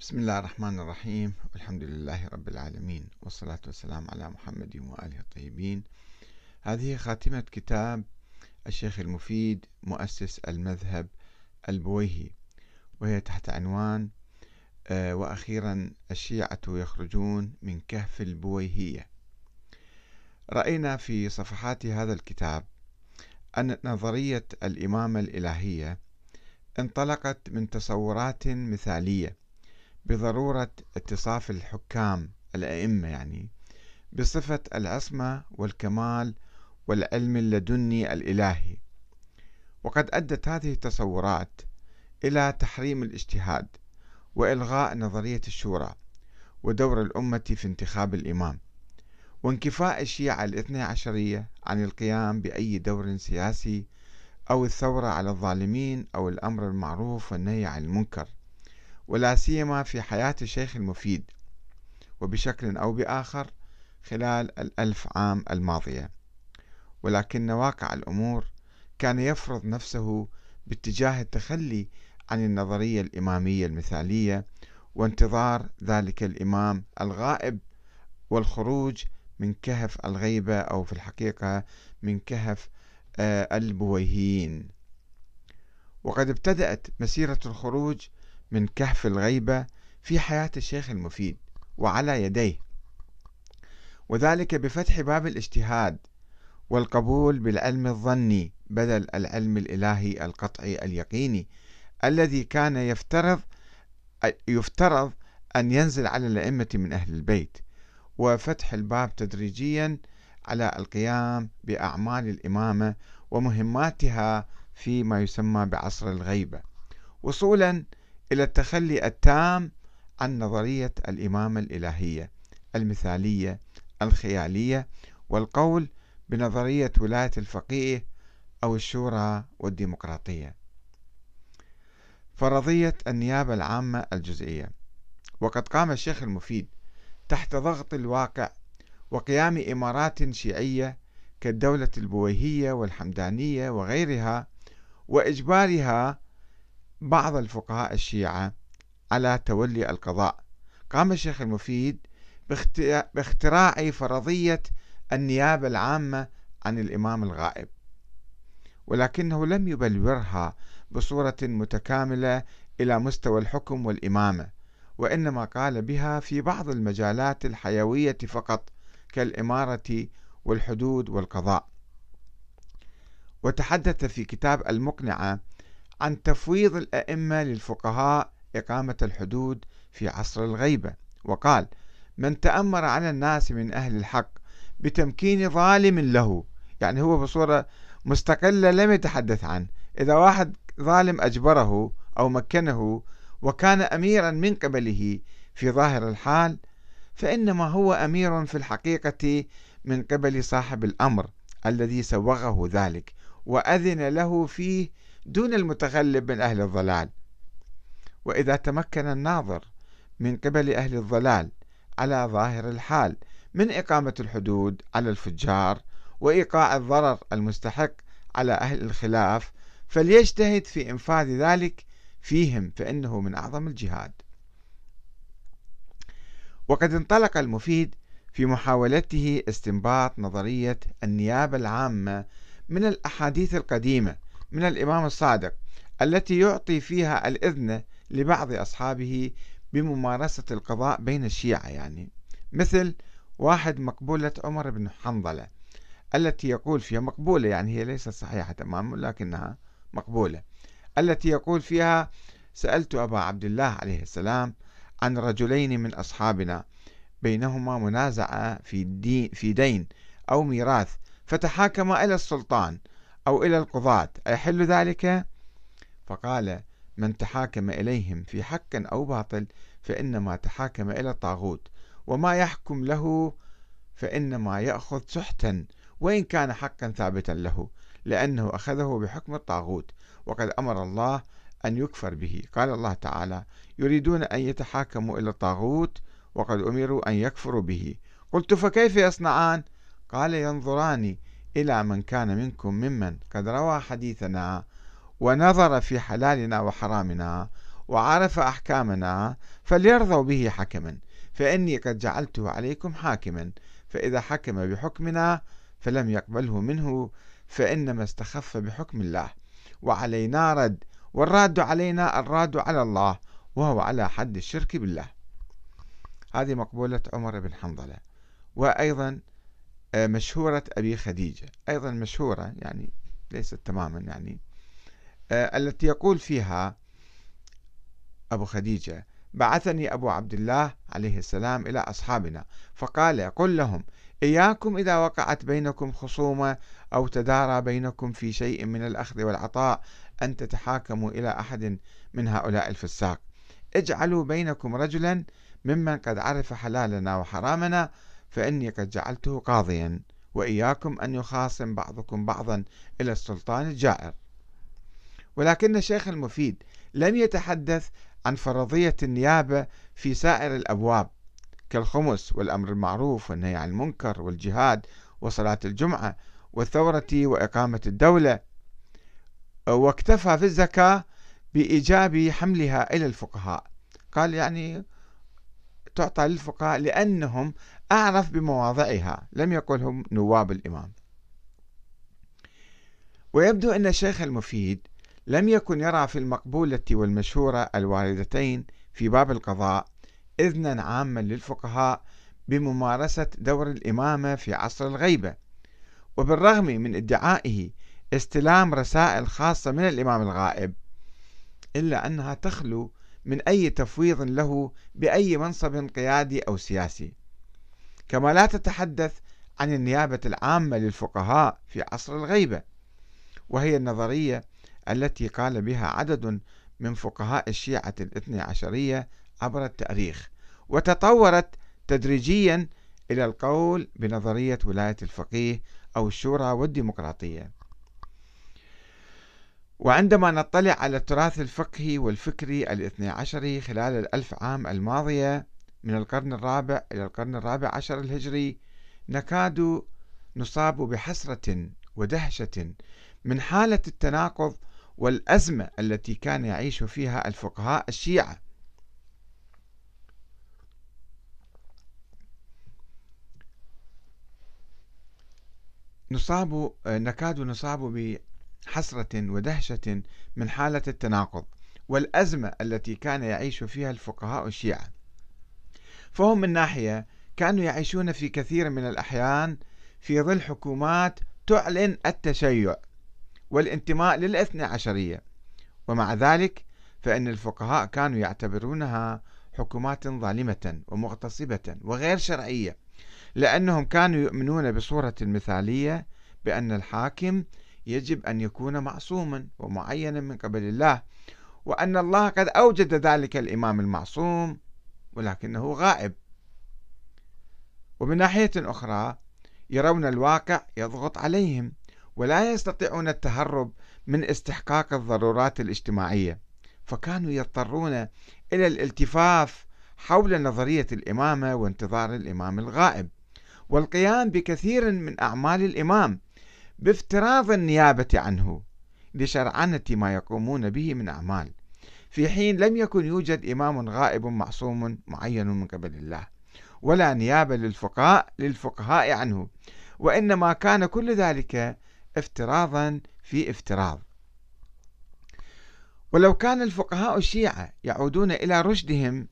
بسم الله الرحمن الرحيم. والحمد لله رب العالمين والصلاة والسلام على محمد وآله الطيبين. هذه خاتمة كتاب الشيخ المفيد مؤسس المذهب البويهي وهي تحت عنوان آه، وأخيرا الشيعة يخرجون من كهف البويهية. رأينا في صفحات هذا الكتاب أن نظرية الإمامة الإلهية انطلقت من تصورات مثالية بضرورة اتصاف الحكام الأئمة يعني بصفة العصمة والكمال والعلم اللدني الإلهي. وقد أدت هذه التصورات إلى تحريم الاجتهاد وإلغاء نظرية الشورى ودور الأمة في انتخاب الإمام. وانكفاء الشيعة الاثنى عشرية عن القيام بأي دور سياسي أو الثورة على الظالمين أو الأمر المعروف والنهي عن المنكر. ولا سيما في حياة الشيخ المفيد وبشكل أو بآخر خلال الألف عام الماضية. ولكن واقع الأمور كان يفرض نفسه باتجاه التخلي عن النظرية الإمامية المثالية وانتظار ذلك الإمام الغائب والخروج من كهف الغيبة أو في الحقيقة من كهف آه، البويهيين وقد ابتدأت مسيرة الخروج من كهف الغيبة في حياة الشيخ المفيد وعلى يديه. وذلك بفتح باب الاجتهاد والقبول بالعلم الظني بدل العلم الإلهي القطعي اليقيني الذي كان يفترض يفترض أن ينزل على الأئمة من أهل البيت. وفتح الباب تدريجيا على القيام بأعمال الإمامة ومهماتها فيما يسمى بعصر الغيبة. وصولا إلى التخلي التام عن نظرية الإمامة الإلهية المثالية الخيالية والقول بنظرية ولاية الفقيه أو الشورى والديمقراطية. فرضية النيابة العامة الجزئية. وقد قام الشيخ المفيد تحت ضغط الواقع وقيام إمارات شيعية كالدولة البويهية والحمدانية وغيرها وإجبارها بعض الفقهاء الشيعة على تولي القضاء. قام الشيخ المفيد باختراع فرضية النيابة العامة عن الإمام الغائب ولكنه لم يبلورها بصورة متكاملة إلى مستوى الحكم والإمامة وإنما قال بها في بعض المجالات الحيوية فقط كالإمارة والحدود والقضاء. وتحدث في كتاب المقنعة عن تفويض الأئمة للفقهاء إقامة الحدود في عصر الغيبة وقال من تأمر على الناس من أهل الحق بتمكين ظالم له يعني هو بصورة مستقلة لم يتحدث عنه. إذا واحد ظالم أجبره أو مكنه وكان أميرا من قبله في ظاهر الحال فإنما هو أمير في الحقيقة من قبل صاحب الأمر الذي سوغه ذلك وأذن له فيه دون المتغلب من أهل الضلال. وإذا تمكن الناظر من قبل أهل الضلال على ظاهر الحال من إقامة الحدود على الفجار وإيقاع الضرر المستحق على أهل الخلاف فليجتهد في إنفاذ ذلك فيهم فإنه من أعظم الجهاد. وقد انطلق المفيد في محاولته استنباط نظرية النيابة العامة من الأحاديث القديمة من الإمام الصادق التي يعطي فيها الإذن لبعض أصحابه بممارسة القضاء بين الشيعة يعني. مثل واحد مقبولة عمر بن حنظلة التي يقول فيها مقبولة يعني هي ليست صحيحة تماما لكنها مقبولة التي يقول فيها سألت أبا عبد الله عليه السلام عن رجلين من أصحابنا بينهما منازعة في, في دين أو ميراث فتحاكما إلى السلطان أو إلى القضاة. أيحل ذلك؟ فقال من تحاكم إليهم في حق أو باطل فإنما تحاكم إلى الطاغوت. وما يحكم له فإنما يأخذ سحتا وإن كان حقا ثابتا له لأنه أخذه بحكم الطاغوت. وقد أمر الله أن يكفر به. قال الله تعالى يريدون أن يتحاكموا إلى الطاغوت وقد أمروا أن يكفروا به. قلت فكيف يصنعان؟ قال ينظران إلى من كان منكم ممن قد روى حديثنا ونظر في حلالنا وحرامنا وعرف أحكامنا فليرضوا به حكما. فإني قد جعلته عليكم حاكما فإذا حكم بحكمنا فلم يقبله منه فإنما استخف بحكم الله. وعلينا رد والراد علينا الراد على الله وهو على حد الشرك بالله. هذه مقبولة عمر بن حنظلة. وأيضا مشهورة أبي خديجة. أيضا مشهورة يعني ليست تماما يعني. آه، التي يقول فيها أبو خديجة بعثني أبو عبد الله عليه السلام إلى أصحابنا فقال قل لهم إياكم إذا وقعت بينكم خصومة أو تدارى بينكم في شيء من الأخذ والعطاء أن تتحاكموا إلى أحد من هؤلاء الفساق. اجعلوا بينكم رجلا ممن قد عرف حلالنا وحرامنا فإني قد جعلته قاضيا وإياكم أن يخاصم بعضكم بعضا إلى السلطان الجائر. ولكن الشيخ المفيد لم يتحدث عن فرضية النيابة في سائر الأبواب كالخمس والأمر المعروف والنهي عن المنكر والجهاد وصلاة الجمعة والثورة وإقامة الدولة. واكتفى في الزكاة بإيجاب حملها إلى الفقهاء. قال يعني تعطى للفقهاء لأنهم أعرف بمواضعها. لم يقلهم نواب الإمام. ويبدو أن الشيخ المفيد لم يكن يرى في المقبولة والمشهورة الواردتين في باب القضاء إذنا عاما للفقهاء بممارسة دور الإمامة في عصر الغيبة. وبالرغم من ادعائه استلام رسائل خاصة من الإمام الغائب إلا أنها تخلو من أي تفويض له بأي منصب قيادي أو سياسي. كما لا تتحدث عن النيابة العامة للفقهاء في عصر الغيبة وهي النظرية التي قال بها عدد من فقهاء الشيعة الاثني عشرية عبر التاريخ وتطورت تدريجيا إلى القول بنظرية ولاية الفقيه أو الشورى والديمقراطية. وعندما نطلع على التراث الفقهي والفكري الاثني عشري خلال الألف عام الماضية من القرن الرابع إلى القرن الرابع عشر الهجري نكاد نصاب بحسرة ودهشة من حالة التناقض والأزمة التي كان يعيش فيها الفقهاء الشيعة. نصاب نكاد نصاب بحسرة ودهشة من حالة التناقض والأزمة التي كان يعيش فيها الفقهاء الشيعة. فهم من ناحية كانوا يعيشون في كثير من الأحيان في ظل حكومات تعلن التشيع والانتماء للاثنى عشرية. ومع ذلك فإن الفقهاء كانوا يعتبرونها حكومات ظالمة ومغتصبة وغير شرعية لأنهم كانوا يؤمنون بصورة مثالية بأن الحاكم يجب أن يكون معصوما ومعينا من قبل الله وأن الله قد أوجد ذلك الإمام المعصوم ولكنه غائب. ومن ناحية أخرى يرون الواقع يضغط عليهم ولا يستطيعون التهرب من استحقاق الضرورات الاجتماعية. فكانوا يضطرون إلى الالتفاف حول نظرية الإمامة وانتظار الإمام الغائب. والقيام بكثير من أعمال الإمام بافتراض النيابة عنه لشرعنة ما يقومون به من أعمال. في حين لم يكن يوجد إمام غائب معصوم معين من قبل الله ولا نيابة للفقهاء للفقهاء عنه وإنما كان كل ذلك افتراضا في افتراض. ولو كان الفقهاء الشيعة يعودون إلى رشدهم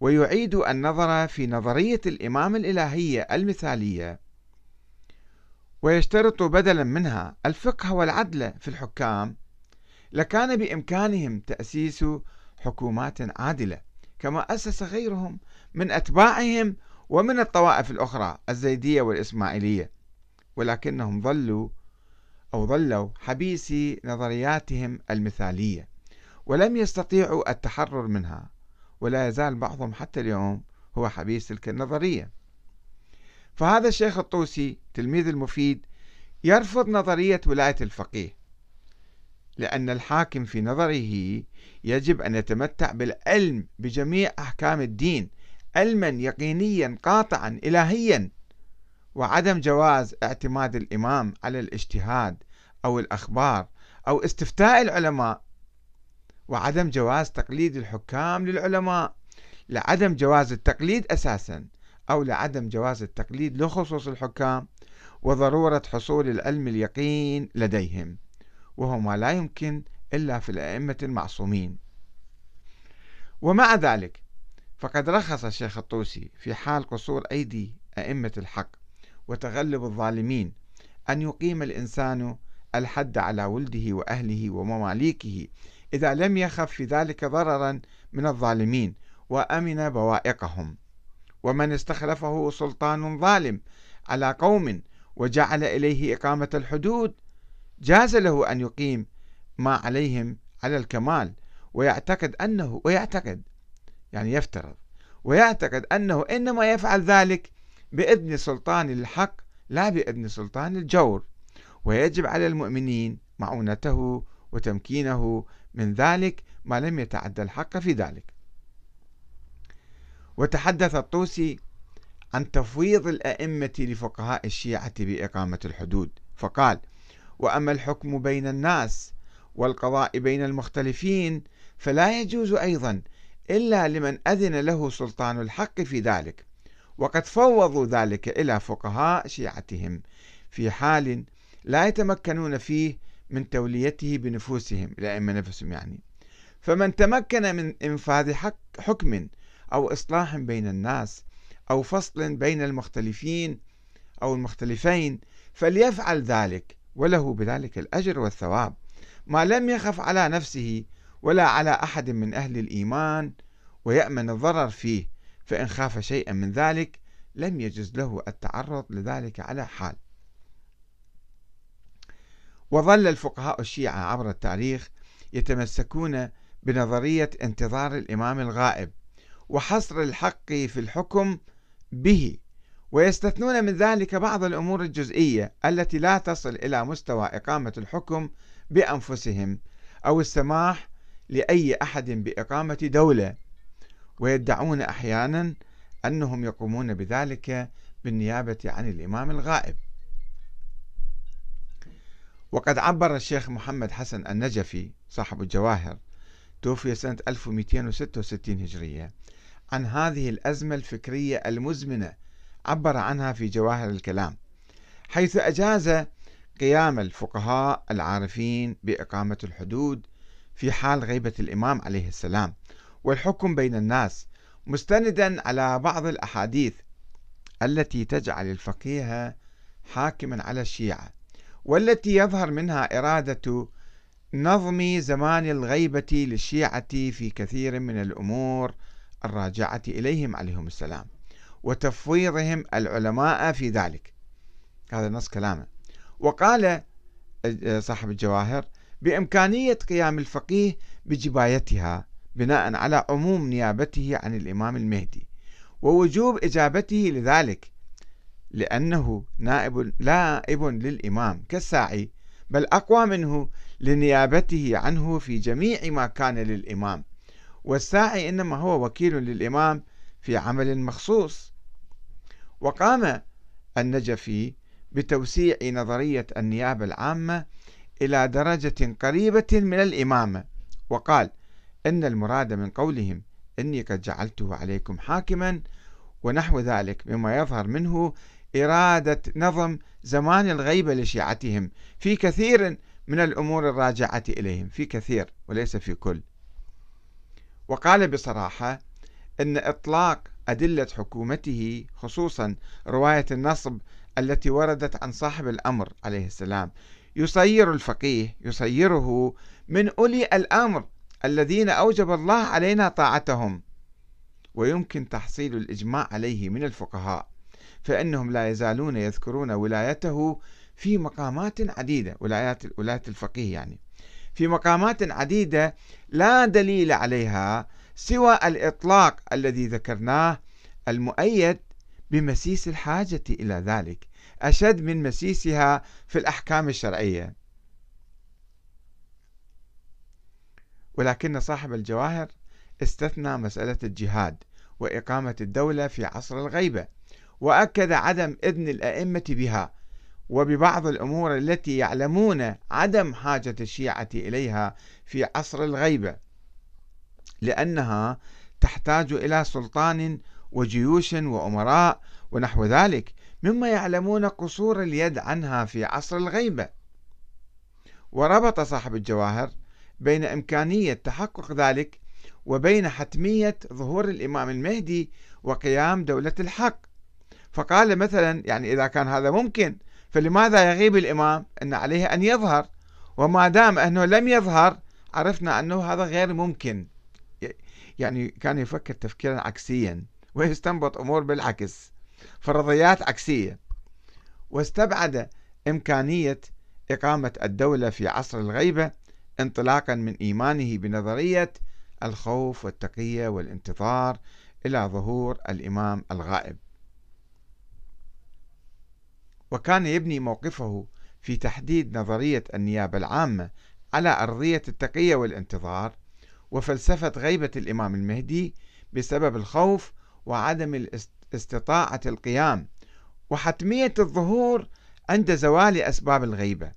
ويعيدوا النظر في نظرية الإمام الإلهية المثالية ويشترطوا بدلا منها الفقه والعدل في الحكام لكان بإمكانهم تأسيس حكومات عادلة كما أسس غيرهم من أتباعهم ومن الطوائف الأخرى الزيدية والإسماعيلية. ولكنهم ظلوا أو ظلوا حبيسي نظرياتهم المثالية ولم يستطيعوا التحرر منها ولا يزال بعضهم حتى اليوم هو حبيس تلك النظرية. فهذا الشيخ الطوسي تلميذ المفيد يرفض نظرية ولاية الفقيه. لأن الحاكم في نظره يجب أن يتمتع بالعلم بجميع أحكام الدين علما يقينيا قاطعا إلهيا. وعدم جواز اعتماد الإمام على الاجتهاد أو الأخبار أو استفتاء العلماء. وعدم جواز تقليد الحكام للعلماء. لعدم جواز التقليد أساسا أو لعدم جواز التقليد لخصوص الحكام وضرورة حصول العلم اليقين لديهم. وهو ما لا يمكن إلا في الأئمة المعصومين. ومع ذلك فقد رخص الشيخ الطوسي في حال قصور أيدي أئمة الحق وتغلب الظالمين أن يقيم الإنسان الحد على ولده وأهله ومماليكه إذا لم يخف في ذلك ضررا من الظالمين وأمن بوائقهم. ومن استخلفه سلطان ظالم على قوم وجعل إليه إقامة الحدود جاز له أن يقيم ما عليهم على الكمال ويعتقد أنه ويعتقد يعني يفترض ويعتقد أنه إنما يفعل ذلك بإذن سلطان الحق لا بإذن سلطان الجور. ويجب على المؤمنين معونته وتمكينه من ذلك ما لم يتعدى الحق في ذلك. وتحدث الطوسي عن تفويض الأئمة لفقهاء الشيعة بإقامة الحدود فقال وأما الحكم بين الناس والقضاء بين المختلفين فلا يجوز أيضا إلا لمن أذن له سلطان الحق في ذلك وقد فوضوا ذلك إلى فقهاء شيعتهم في حال لا يتمكنون فيه من توليته بنفوسهم الأئمة نفسهم يعني. فمن تمكن من إنفاذ حكم أو إصلاح بين الناس أو فصل بين المختلفين أو المختلفين فليفعل ذلك وله بذلك الأجر والثواب. ما لم يخف على نفسه ولا على أحد من أهل الإيمان ويأمن الضرر فيه فإن خاف شيئا من ذلك لم يجز له التعرض لذلك على حال. وظل الفقهاء الشيعة عبر التاريخ يتمسكون بنظرية انتظار الإمام الغائب وحصر الحق في الحكم به. ويستثنون من ذلك بعض الأمور الجزئية التي لا تصل إلى مستوى إقامة الحكم بأنفسهم أو السماح لأي أحد بإقامة دولة. ويدعون أحيانا أنهم يقومون بذلك بالنيابة عن الإمام الغائب. وقد عبر الشيخ محمد حسن النجفي صاحب الجواهر توفي سنة 1266 هجرية عن هذه الأزمة الفكرية المزمنة عبر عنها في جواهر الكلام حيث أجاز قيام الفقهاء العارفين بإقامة الحدود في حال غيبة الإمام عليه السلام والحكم بين الناس مستندا على بعض الأحاديث التي تجعل الفقيه حاكما على الشيعة والتي يظهر منها إرادة نظم زمان الغيبة للشيعة في كثير من الأمور الراجعة إليهم عليهم السلام. وتفويضهم العلماء في ذلك. هذا نص كلامه. وقال صاحب الجواهر بإمكانية قيام الفقيه بجبايتها بناء على عموم نيابته عن الإمام المهدي ووجوب إجابته لذلك لأنه نائب نائب للإمام كالساعي بل أقوى منه لنيابته عنه في جميع ما كان للإمام. والساعي إنما هو وكيل للإمام في عمل مخصوص. وقام النجفي بتوسيع نظرية النيابة العامة إلى درجة قريبة من الإمامة وقال إن المراد من قولهم إني قد جعلته عليكم حاكما ونحو ذلك مما يظهر منه إرادة نظم زمان الغيبة لشيعتهم في كثير من الأمور الراجعة إليهم في كثير وليس في كل وقال بصراحة أن إطلاق أدلة حكومته خصوصا رواية النصب التي وردت عن صاحب الأمر عليه السلام. يصير الفقيه يصيره من أولي الأمر الذين أوجب الله علينا طاعتهم ويمكن تحصيل الإجماع عليه من الفقهاء فإنهم لا يزالون يذكرون ولايته في مقامات عديدة ولايات ولاية الفقيه يعني في مقامات عديدة لا دليل عليها سوى الإطلاق الذي ذكرناه المؤيد بمسيس الحاجة إلى ذلك أشد من مسيسها في الأحكام الشرعية. ولكن صاحب الجواهر استثنى مسألة الجهاد وإقامة الدولة في عصر الغيبة وأكد عدم إذن الأئمة بها وببعض الأمور التي يعلمون عدم حاجة الشيعة إليها في عصر الغيبة. لأنها تحتاج إلى سلطان وجيوش وأمراء ونحو ذلك مما يعلمون قصور اليد عنها في عصر الغيبة. وربط صاحب الجواهر بين إمكانية تحقق ذلك وبين حتمية ظهور الإمام المهدي وقيام دولة الحق. فقال مثلا يعني إذا كان هذا ممكن فلماذا يغيب الإمام؟ أن عليه أن يظهر. وما دام أنه لم يظهر عرفنا أنه هذا غير ممكن. يعني كان يفكر تفكيرا عكسيا ويستنبط أمور بالعكس. فرضيات عكسية. واستبعد إمكانية إقامة الدولة في عصر الغيبة انطلاقا من إيمانه بنظرية الخوف والتقية والانتظار إلى ظهور الإمام الغائب. وكان يبني موقفه في تحديد نظرية النيابة العامة على أرضية التقية والانتظار وفلسفة غيبة الإمام المهدي بسبب الخوف وعدم استطاعة القيام وحتمية الظهور عند زوال أسباب الغيبة.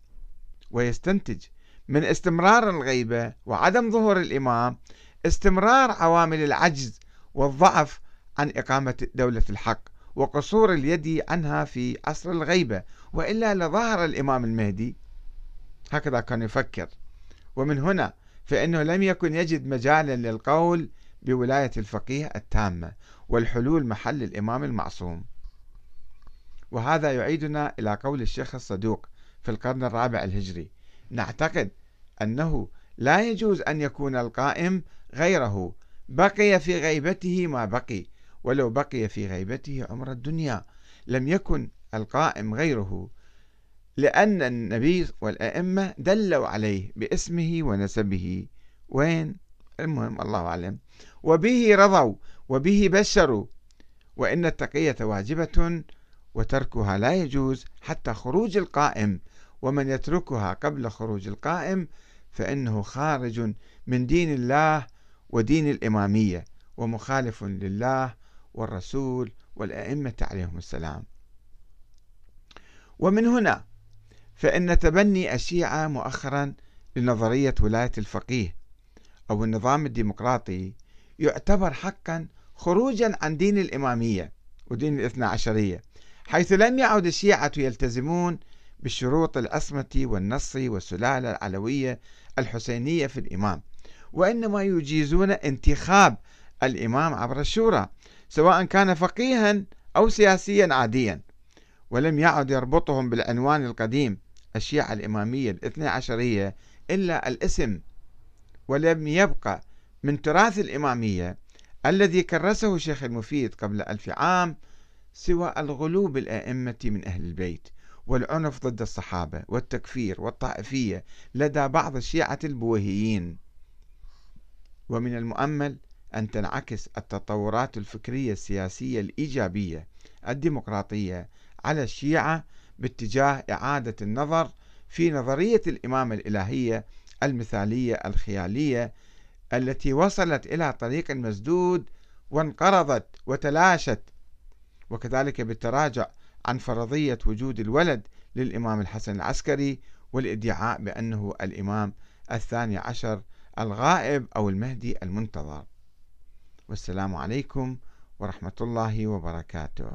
ويستنتج من استمرار الغيبة وعدم ظهور الإمام استمرار عوامل العجز والضعف عن إقامة دولة الحق وقصور اليد عنها في عصر الغيبة. وإلا لظهر الإمام المهدي هكذا كان يفكر. ومن هنا فإنه لم يكن يجد مجالا للقول بولاية الفقيه التامة والحلول محل الإمام المعصوم. وهذا يعيدنا إلى قول الشيخ الصدوق في القرن الرابع الهجري. نعتقد أنه لا يجوز أن يكون القائم غيره. بقي في غيبته ما بقي. ولو بقي في غيبته عمر الدنيا. لم يكن القائم غيره. لأن النبي والأئمة دلوا عليه باسمه ونسبه. وين؟ المهم الله أعلم. وبه رضوا وبه بشروا. وإن التقية واجبة وتركها لا يجوز حتى خروج القائم. ومن يتركها قبل خروج القائم فإنه خارج من دين الله ودين الإمامية ومخالف لله والرسول والأئمة عليهم السلام. ومن هنا فإن تبني الشيعة مؤخرا لنظرية ولاية الفقيه أو النظام الديمقراطي يعتبر حقا خروجا عن دين الإمامية ودين الاثنى عشرية حيث لم يعد الشيعة يلتزمون بالشروط العصمة والنص والسلالة العلوية الحسينية في الإمام وإنما يجيزون انتخاب الإمام عبر الشورى سواء كان فقيها أو سياسيا عاديا ولم يعد يربطهم بالعنوان القديم الشيعة الإمامية الاثنى عشرية إلا الاسم ولم يبقى من تراث الإمامية الذي كرسه الشيخ المفيد قبل ألف عام سوى الغلو بالأئمة من أهل البيت والعنف ضد الصحابة والتكفير والطائفية لدى بعض الشيعة البويهيين ومن المؤمل أن تنعكس التطورات الفكرية السياسية الإيجابية الديمقراطية على الشيعة باتجاه إعادة النظر في نظرية الإمامة الإلهية المثالية الخيالية التي وصلت إلى طريق مسدود وانقرضت وتلاشت وكذلك بالتراجع عن فرضية وجود الولد للإمام الحسن العسكري والادعاء بأنه الإمام الثاني عشر الغائب أو المهدي المنتظر. والسلام عليكم ورحمة الله وبركاته.